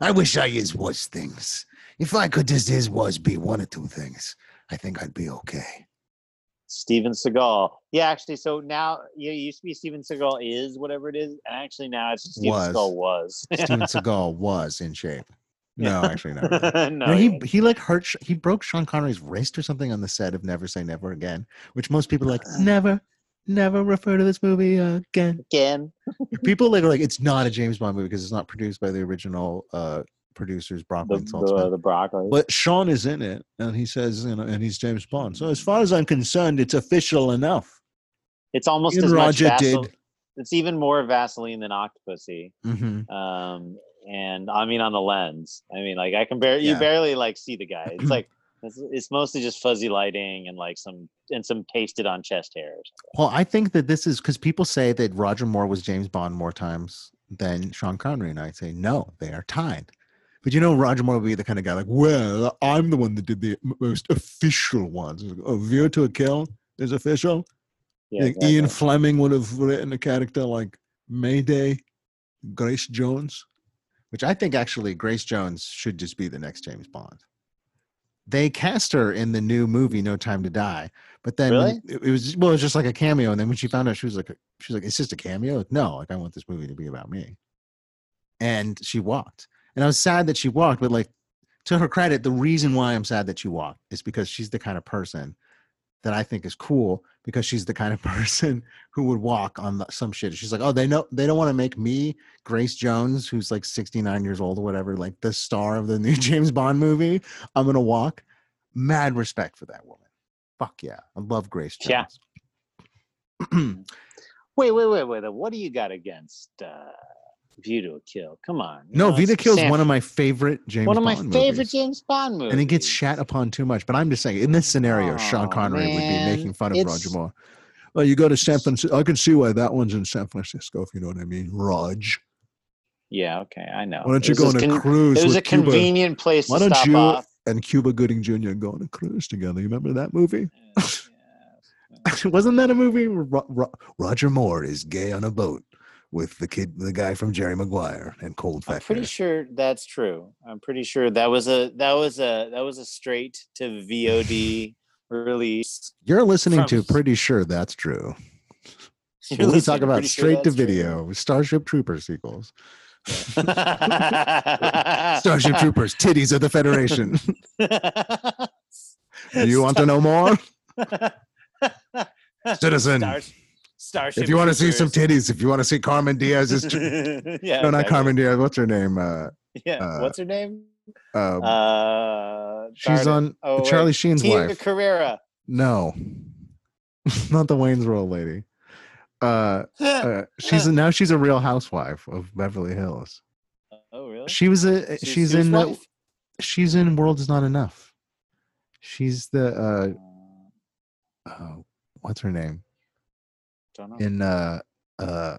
I wish I is was things. If I could just is was be one or two things, I think I'd be okay. Steven Seagal. Yeah, actually, so now yeah, it used to be Steven Seagal is whatever it is, and actually now it's Steven Was. Seagal was. Steven Seagal was in shape. No, actually, no. no, No, he he like hurt. He broke Sean Connery's wrist or something on the set of Never Say Never Again, which most people are like never, never refer to this movie again. again. People like are like it's not a James Bond movie because it's not produced by the original uh producers Broccoli The, and the, the broccoli. But Sean is in it, and he says, you know, and he's James Bond. So as far as I'm concerned, it's official enough. It's almost as much Roger Vaseline. did. It's even more Vaseline than Octopussy. Mm-hmm. Um, and I mean on the lens. I mean, like I can barely, Yeah. you barely like see the guy. It's like it's, it's mostly just fuzzy lighting and like some and some pasted on chest hairs. Well, I think that this is because people say that Roger Moore was James Bond more times than Sean Connery, and I say no, they are tied. But you know, Roger Moore would be the kind of guy like, well, I'm the one that did the most official ones. Oh, View to a Kill is official. Yeah, Like, Ian. Fleming would have written a character like Mayday, Grace Jones, which I think actually Grace Jones should just be the next James Bond. They cast her in the new movie No Time to Die, but then it, it was well, it was just like a cameo. And then when she found out, she was like, she was like, "It's just a cameo." Like, No, like I want this movie to be about me. And she walked, and I was sad that she walked. But like, to her credit, the reason why I'm sad that she walked is because she's the kind of person that I think is cool because she's the kind of person who would walk on the, some shit. She's like, oh, they know they don't want to make me Grace Jones, who's like 69 years old or whatever, like the star of the new James Bond movie. I'm gonna walk. Mad respect for that woman. Fuck yeah, I love Grace Jones. Yeah. Wait, wait, wait, wait. What do you got against uh, View to a Kill? Come on. no, know, Vita it's Kill's Sam- one of my favorite James one of my Bond favorite movies. James Bond movies. and it gets shat upon too much. But I'm just saying, in this scenario, Sean Aw, Connery would be making fun of it's- Roger Moore. Well, you go to San Francisco. I can see why that one's in San Francisco, if you know what I mean. Raj. Yeah, okay, I know. Why don't you go on a con- cruise It was a Cuba? convenient place Why to don't stop you off. and Cuba Gooding Jr. go on a cruise together? You remember that movie? Uh, yes. Wasn't that a movie? Ro- Ro- Roger Moore is gay on a boat with the kid, the guy from Jerry Maguire and Cold Factory. I'm pretty sure that's true. I'm pretty sure that was a that was a that was a straight to VOD release. You're listening from- to Pretty Sure That's True. You're we talk about Pretty Sure straight to That's True. video Starship Trooper sequels. Starship Starship Troopers, titties of the Federation. Do you want to know more? Citizen. Star- Starship if you want to see some titties, if you want to see Carmen Diaz's, yeah, no, not. Carmen Diaz. What's her name? Uh, Yeah. Uh, What's her name? Um, Uh, she's on Oh, wait. Charlie Sheen's Tia wife. Carrere. No, not the Wayne's World lady. Uh, uh, she's now she's a Real Housewife of Beverly Hills. oh, really? She was a She's she's in the, she's in World is Not Enough. She's the uh, Uh, uh what's her name. In uh uh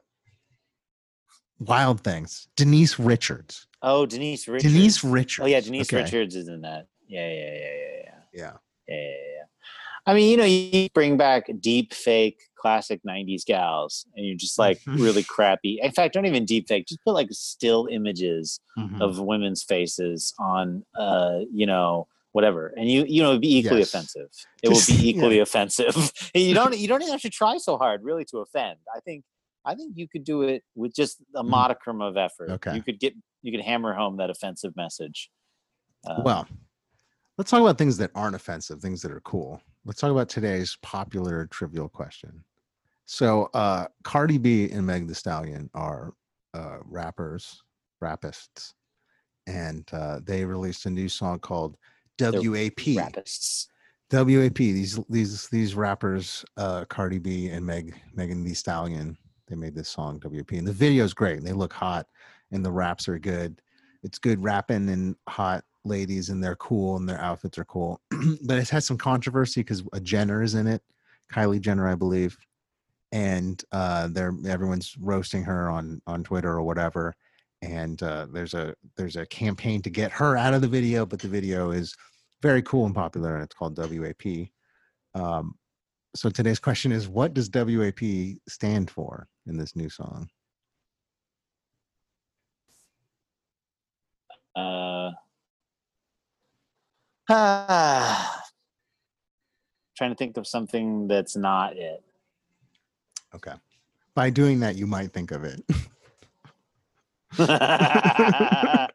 Wild Things. Denise Richards. oh, Denise Richards. Denise Richards. Oh yeah, Denise Okay. Richards is in that. Yeah, yeah, yeah, yeah, yeah. Yeah. Yeah, yeah, yeah. I mean, you know, you bring back deep fake classic 90s gals and you're just like Mhm. really crappy. In fact, don't even deep fake, just put like still images Mhm. of women's faces on uh, you know, whatever. And you you know, it'd be equally Yes. offensive. It will be equally offensive. And you don't you don't even have to try so hard really to offend. I think I think you could do it with just a Mhm. modicum of effort. Okay. You could get you could hammer home that offensive message. Uh, Well, let's talk about things that aren't offensive, things that are cool. Let's talk about today's popular trivial question. So, uh, Cardi B and Meg Thee Stallion are uh, rappers, rapists, and uh, they released a new song called WAP. rapists. WAP. These these these rappers, uh, Cardi B and Meg Megan Thee Stallion, they made this song WAP, and the video's great. And they look hot, and the raps are good. It's good rapping and hot ladies, and they're cool, and their outfits are cool. but it has some controversy because a Jenner is in it, Kylie Jenner, I believe, and uh, they're everyone's roasting her on on Twitter or whatever. And uh, there's a there's a campaign to get her out of the video, but the video is very cool and popular, and it's called WAP. Um, so today's question is, what does WAP stand for in this new song? Uh, ah, trying to think of something that's not it. Okay. By doing that, you might think of it. By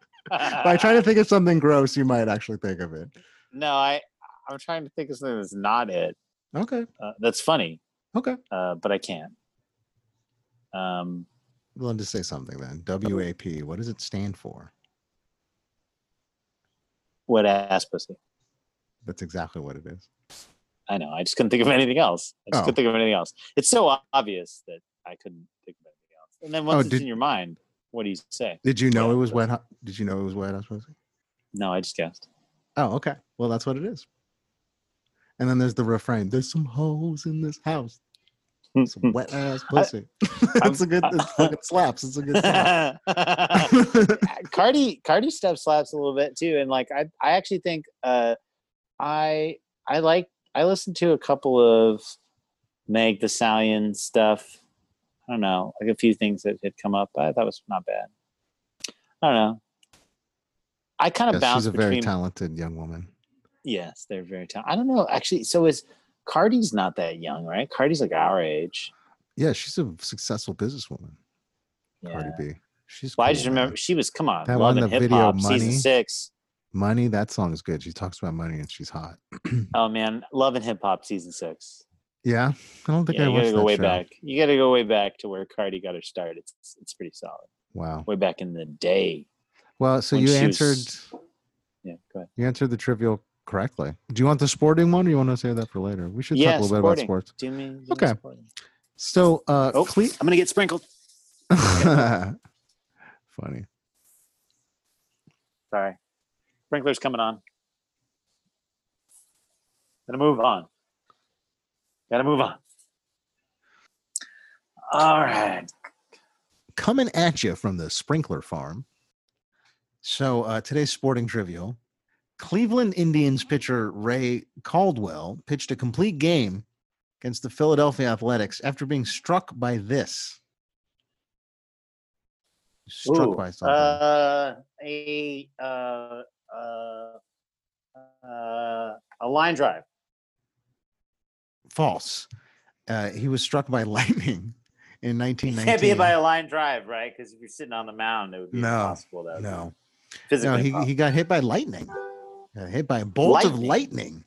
trying to think of something gross, you might actually think of it. no, I I'm trying to think of something that's not it. Okay. Uh, that's funny, Okay. uh, but I can't. Um, Well, to say something then. WAP. What does it stand for? wet ass pussy. That's exactly what it is. I know. I just couldn't think of anything else. I just Oh. couldn't think of anything else. It's so obvious that I couldn't think of anything else. And then once Oh, it's did- in your mind, what do you say? Did you know Wet it was wet? Hot? Did you know it was wet? I supposed to. No, I just guessed. Oh, okay. Well, that's what it is. And then there's the refrain. There's some holes in this house. Some wet ass pussy. it's a good. It fucking slaps. It's a good. Slap. Cardi Cardi stuff slaps a little bit too, and like I I actually think uh I I like I listened to a couple of Meg Thee Stallion stuff. I don't know, like a few things that had come up. I thought was not bad. I don't know. I kind of Yes, bounce she's a very between. talented young woman. yes, they're very talented. I don't know actually. So is Cardi's not that young, right? Cardi's like our age. Yeah, she's a successful businesswoman. Yeah. Cardi B. She's. Well, I just man. remember she was come on, That love one, and the hip video hop Money. season six. Money. That song is good. She talks about money and she's hot. Oh man, love and hip hop season six. Yeah, I don't think Yeah, I you watched gotta go that way show. back. You gotta go way back to where Cardi got her start. It's it's pretty solid. Wow. Way back in the day. Well, so you answered. was- Yeah, go ahead. You answered the trivial correctly. Do you want the sporting one, or you want to save that for later? We should Yeah, talk a little bit about sports. Do me. do Okay. sporting. So, uh, Oh, Cle- I'm gonna get sprinkled. funny. Sorry. Sprinkler's coming on. Gonna move on. Gotta move on. All right. coming at you from the sprinkler farm. So uh, today's sporting trivial: Cleveland Indians pitcher Ray Caldwell pitched a complete game against the Philadelphia Athletics after being struck by this. Struck Ooh, by something. Uh, a uh, uh, uh, a line drive. False. Uh, he was struck by lightning in You 1919. can't be by a line drive, right? Because if you're sitting on the mound, it would be No, impossible. That no, no, he, he got hit by lightning. Got hit by a bolt of Lightning? lightning.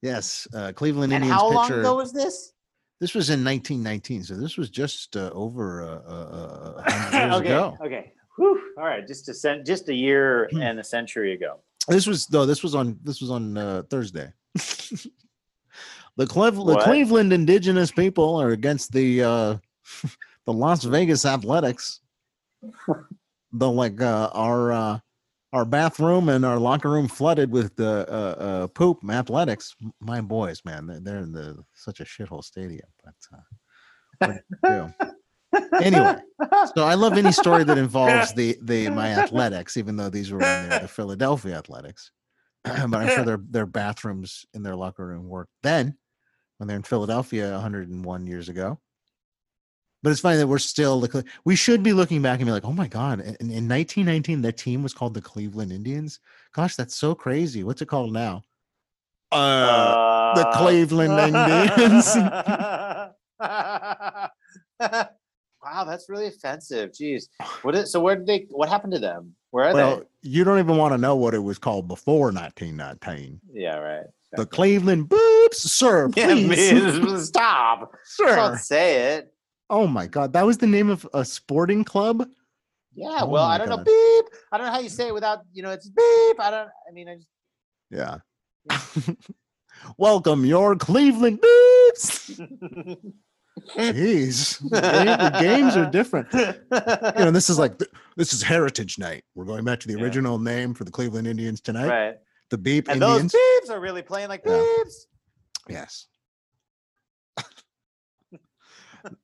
Yes, uh, Cleveland and Indians how long pitcher. ago was this? This was in 1919, so this was just uh, over uh, uh, uh, 100 years okay, ago. okay. Whew. All right, just a cent, just a year Hmm. and a century ago. This was though. this was on this was on uh, Thursday. the the Cleveland indigenous people are against the uh, the Las Vegas Athletics. the like uh, our uh, our bathroom and our locker room flooded with the uh, uh, poop athletics. My boys, man, they're, in the such a shithole stadium. But uh, what do you do? Anyway, so I love any story that involves the the my athletics, even though these were in the, the Philadelphia Athletics. but I'm sure their their bathrooms in their locker room worked then when they're in Philadelphia 101 years ago. But it's funny that we're still the we should be looking back and be like, oh my god, in, in 1919 the team was called the Cleveland Indians. Gosh, that's so crazy. What's it called now? Uh, the Cleveland Indians. wow, that's really offensive. Jeez. What is so where did they what happened to them? Where are well, you don't even want to know what it was called before 1919. Yeah, right. The Cleveland Boops, sir, Yeah, please, man, stop. sir. Don't say it. Oh my god, that was the name of a sporting club. Yeah, Oh well, my I don't know. God. Beep. I don't know how you say it without, you know, it's beep. I don't. I mean, I just. Yeah. Welcome your Cleveland Boops. Jeez, the, game- the games are different. You know, this is like th- this is Heritage Night. We're going back to the Yeah. original name for the Cleveland Indians tonight. right. The Beep And Indians. those beeps are really playing like Yeah. beeps. Yes.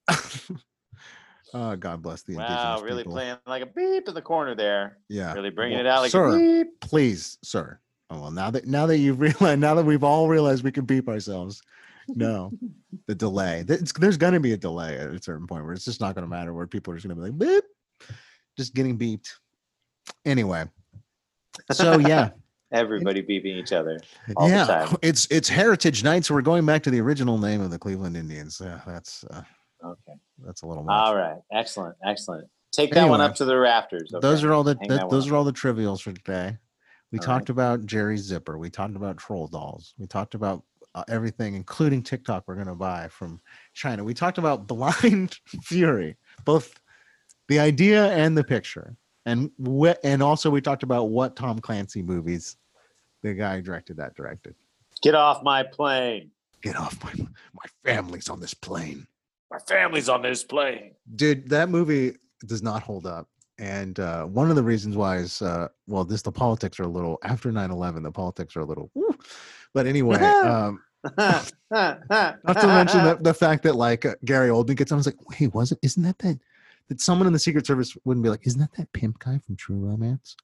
oh, God bless the indigenous Wow, really people. playing like a beep in the corner there. Yeah. Really bringing Well, it out like sir, a beep. please, sir. Oh well, now that now that you've realized, now that we've all realized we can beep ourselves, no, the delay. There's, there's going to be a delay at a certain point where it's just not going to matter. Where people are just going to be like beep, just getting beeped. Anyway, so yeah, Everybody beeping each other. all the yeah, time. it's it's Heritage Night, so we're going back to the original name of the Cleveland Indians. Yeah, that's uh, Okay. that's a little much. All right. Excellent. Excellent. Take that one up to the rafters. those are all the Hang that, that one those are all the trivials for today. We All talked about Jerry Zipper. We talked about troll dolls. We talked about uh, everything, including TikTok. We're going to buy from China. We talked about Blind Fury, both the idea and the picture, and wh- and also we talked about what Tom Clancy movies the guy who directed that directed. Get off my plane. Get off my my family's on this plane. My family's on this plane. dude that movie does not hold up and uh, one of the reasons why is uh, well this the politics are a little after 9-11 the politics are a little woo. but anyway um, not to mention the, the fact that like uh, gary oldman gets on I was like wait wasn't isn't that that that someone in the secret service wouldn't be like isn't that that pimp guy from true romance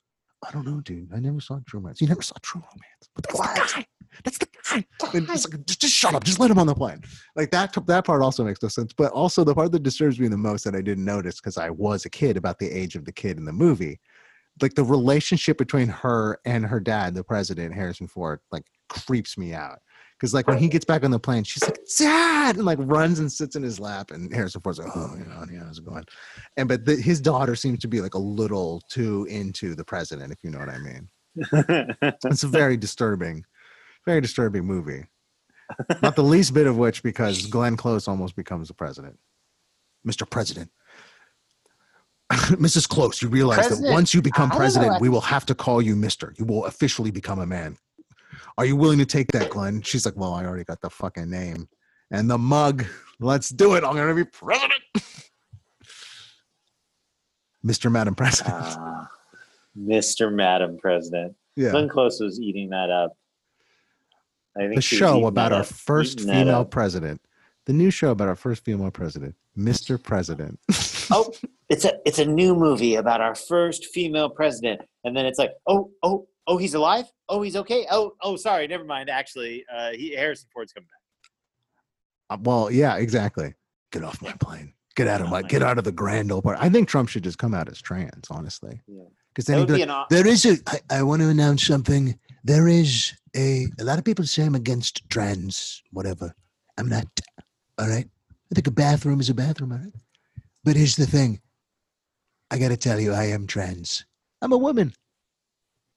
i don't know dude. I never saw true romance. You never saw true romance. But that's the guy. That's the guy. And it's like, just, just shut up. Just let him on the plane. Like that that part also makes no sense. But also the part that disturbs me the most that i didn't notice because i was a kid about the age of the kid in the movie like the relationship between her and her dad the president harrison ford like creeps me out because like when he gets back on the plane she's like dad! and like runs and sits in his lap and harrison ford's like oh you know yeah how's it going? And but the, his daughter seems to be like a little too into the president if you know what i mean. It's a very disturbing very disturbing movie. Not the least bit of which because glenn close almost becomes the president. Mr president. Mrs close you realize that once you become I don't know, president we will have to call you mister. You will officially become a man are you willing to take that glenn she's like well i already got the fucking name and the mug let's do it i'm gonna be president mr madam president Ah, Mr. Madam President. yeah Glenn Close was eating that up. I think the show about our up, first female president. The new show about our first female president, Mr. President. Oh, it's a it's a new movie about our first female president, and then it's like, oh, oh, oh, he's alive. Oh, he's okay. Oh, oh, sorry, never mind. Actually, uh, he, Harrison Ford's coming back. Uh, well, yeah, exactly. Get off my plane. Get out of Oh my my get out of the grand old part. I think Trump should just come out as trans, honestly. Yeah. Because then be be an. there is a I, I want to announce something. There is a a lot of people say I'm against trans, whatever. I'm not. All right. I think a bathroom is a bathroom, all right? But here's the thing. I gotta tell you, I am trans. I'm a woman.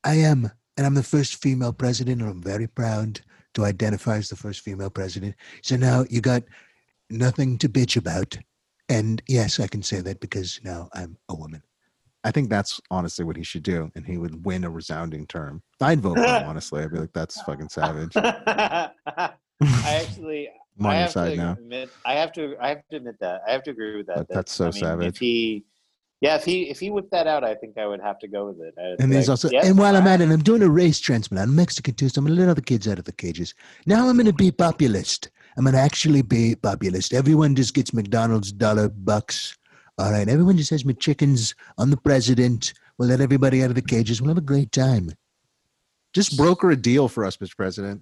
I am. And I'm the first female president, and I'm very proud to identify as the first female president. So now you got nothing to bitch about. And yes, I can say that because now I'm a woman. I think that's honestly what he should do, and he would win a resounding term. I'd vote for him, honestly. I'd be like, that's fucking savage. I actually, I'm I on your have side to now. admit, I have to, I have to admit that. I have to agree with that. That- that, that's so I mean, savage. If he, yeah, if he, if he whipped that out, I think I would have to go with it. I'd And there's like, also, "Yep, and while I'm at it, I'm doing a race transplant. I'm Mexican too, so I'm going to let other kids out of the cages. Now I'm going to be populist. I'm going to actually be populist. Everyone just gets McDonald's dollar bucks. All right. Everyone just has McChickens on the president. We'll let everybody out of the cages. We'll have a great time. Just broker a deal for us, Mr. President.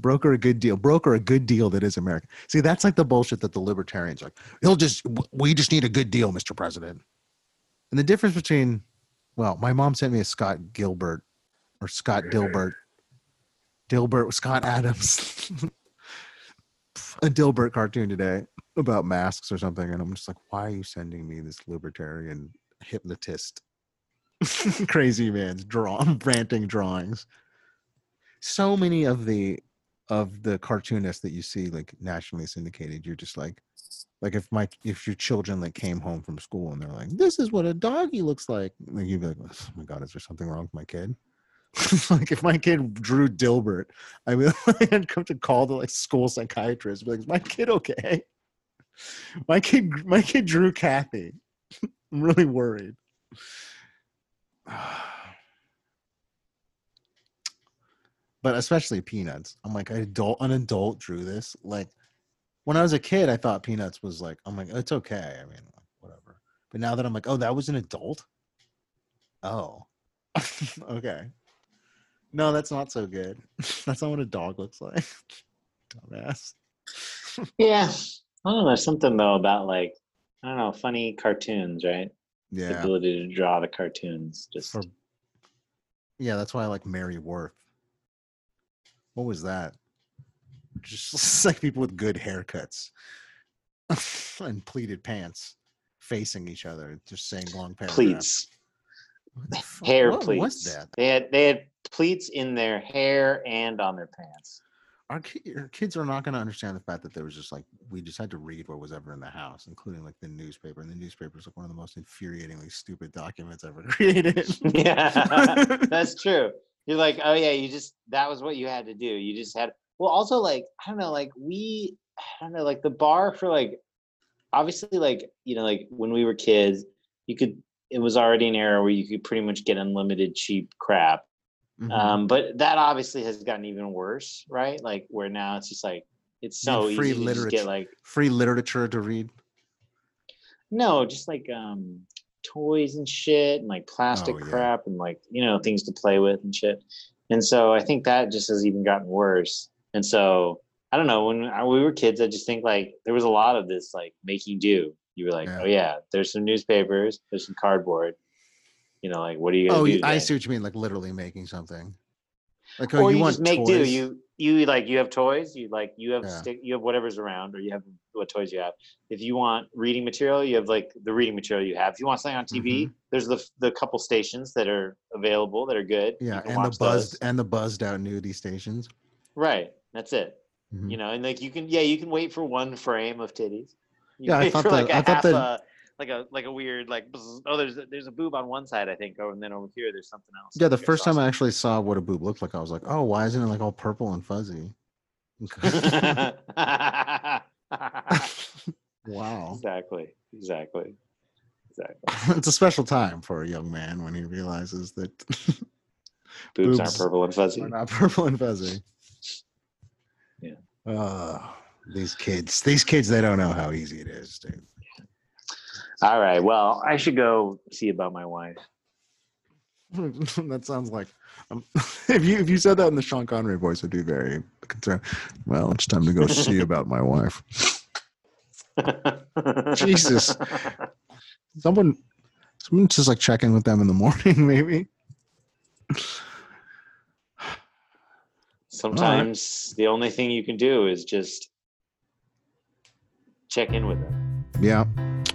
Broker a good deal. Broker a good deal that is American. See, that's like the bullshit that the libertarians are like. He'll just. We just need a good deal, Mr. President. And the difference between, well, my mom sent me a Scott Gilbert or Scott Dilbert, Dilbert Scott Adams, a Dilbert cartoon today about masks or something, and I'm just like, why are you sending me this libertarian hypnotist, crazy man's draw ranting drawings? So many of the of the cartoonists that you see like nationally syndicated, you're just like, like if my if your children like came home from school and they're like, this is what a doggy looks like, like you'd be like, oh my god, is there something wrong with my kid? like if my kid drew Dilbert, I mean, I'd come to call the like school psychiatrist, be like, is my kid okay? My kid, my kid drew Kathy. I'm really worried. But especially Peanuts. I'm like, an adult, an adult drew this. Like when I was a kid, I thought Peanuts was like, I'm like, it's okay. I mean, whatever. But now that I'm like, oh, that was an adult. Oh, okay. No, that's not so good. that's not what a dog looks like. Dumbass. Yeah, I don't know. There's something though about like, I don't know, funny cartoons, right? Yeah. The ability to draw the cartoons, just For- Yeah, that's why I like Mary Worth. What was that? Just like people with good haircuts and pleated pants facing each other, just saying long paragraphs. pleats, What the fuck- hair what pleats. was that? They had they had pleats in their hair and on their pants. Our, ki- our kids are not going to understand the fact that there was just like we just had to read what was ever in the house, including like the newspaper. And the newspaper is like one of the most infuriatingly stupid documents ever created. Yeah, that's true. You're like, oh yeah, you just that was what you had to do. You just had well, also like I don't know, like we I don't know, like the bar for like obviously like you know like when we were kids, you could it was already an era where you could pretty much get unlimited cheap crap. Mhm. Um, but that obviously has gotten even worse, right? Like where now it's just like it's so free easy to literature. get like Free literature to read. no, just like um toys and shit and like plastic Oh, yeah. crap and like, you know, things to play with and shit. And so I think that just has even gotten worse. And so I don't know, when I- we were kids, I just think like there was a lot of this like making do. You were like, Yeah. oh yeah, there's some newspapers, there's some cardboard. You know, like what are you gonna Oh, do? I see what you mean, like literally making something. Like, oh, or you, you, want make do. You you like you have toys. You like you have Yeah. stick. You have whatever's around, or you have what toys you have. If you want reading material, you have like the reading material you have. If you want something on TV, Mm-hmm. there's the the couple stations that are available that are good. Yeah, and the buzzed those. and the buzzed out nudie stations. Right. That's it. Mhm. You know, and like you can yeah, you can wait for one frame of titties. You Yeah, I thought for like that- thought that- a like a like a weird like bzz, oh there's a, there's a boob on one side I think oh and then over here there's something else. Yeah, the Like, first time I actually saw what a boob looked like, I was like, oh, why isn't it like all purple and fuzzy? wow. Exactly. Exactly. Exactly. it's a special time for a young man when he realizes that Boobs, Boobs aren't purple and fuzzy. are not purple and fuzzy. Yeah. Uh, these kids, these kids, they don't know how easy it is, dude. All right. Well, I should go see about my wife. that sounds like um, if you if you said that in the Sean Connery voice, I'd be very concerned. Well, it's time to go see about my wife. Jesus. Someone, someone just like check in with them in the morning, maybe. Sometimes the only thing you can do is just check in with them. Yeah.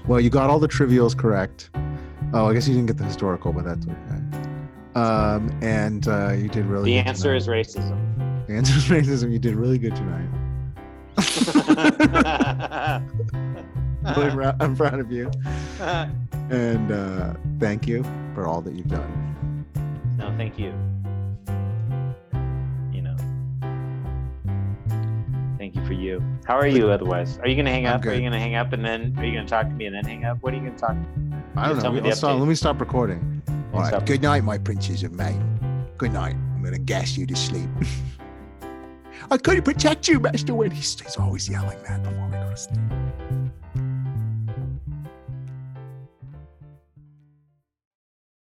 Well, you got all the trivials correct. Oh, I guess you didn't get the historical, but that's okay. Um, and uh, you did really. The answer tonight. is racism. The answer is racism. You did really good tonight. I'm proud of you. and uh, thank you for all that you've done. No, thank. You for you. How are you otherwise? Are you gonna hang I'm up? Are you gonna hang up and then are you gonna talk to me and then hang up? What are you gonna talk? I don't know. me Let's stop, let me stop recording. All right. Stop. Good night, my princes of Maine. Good night. I'm going to gas you to sleep. I couldn't protect you, Master Win. He's, he's always yelling that before we go to sleep.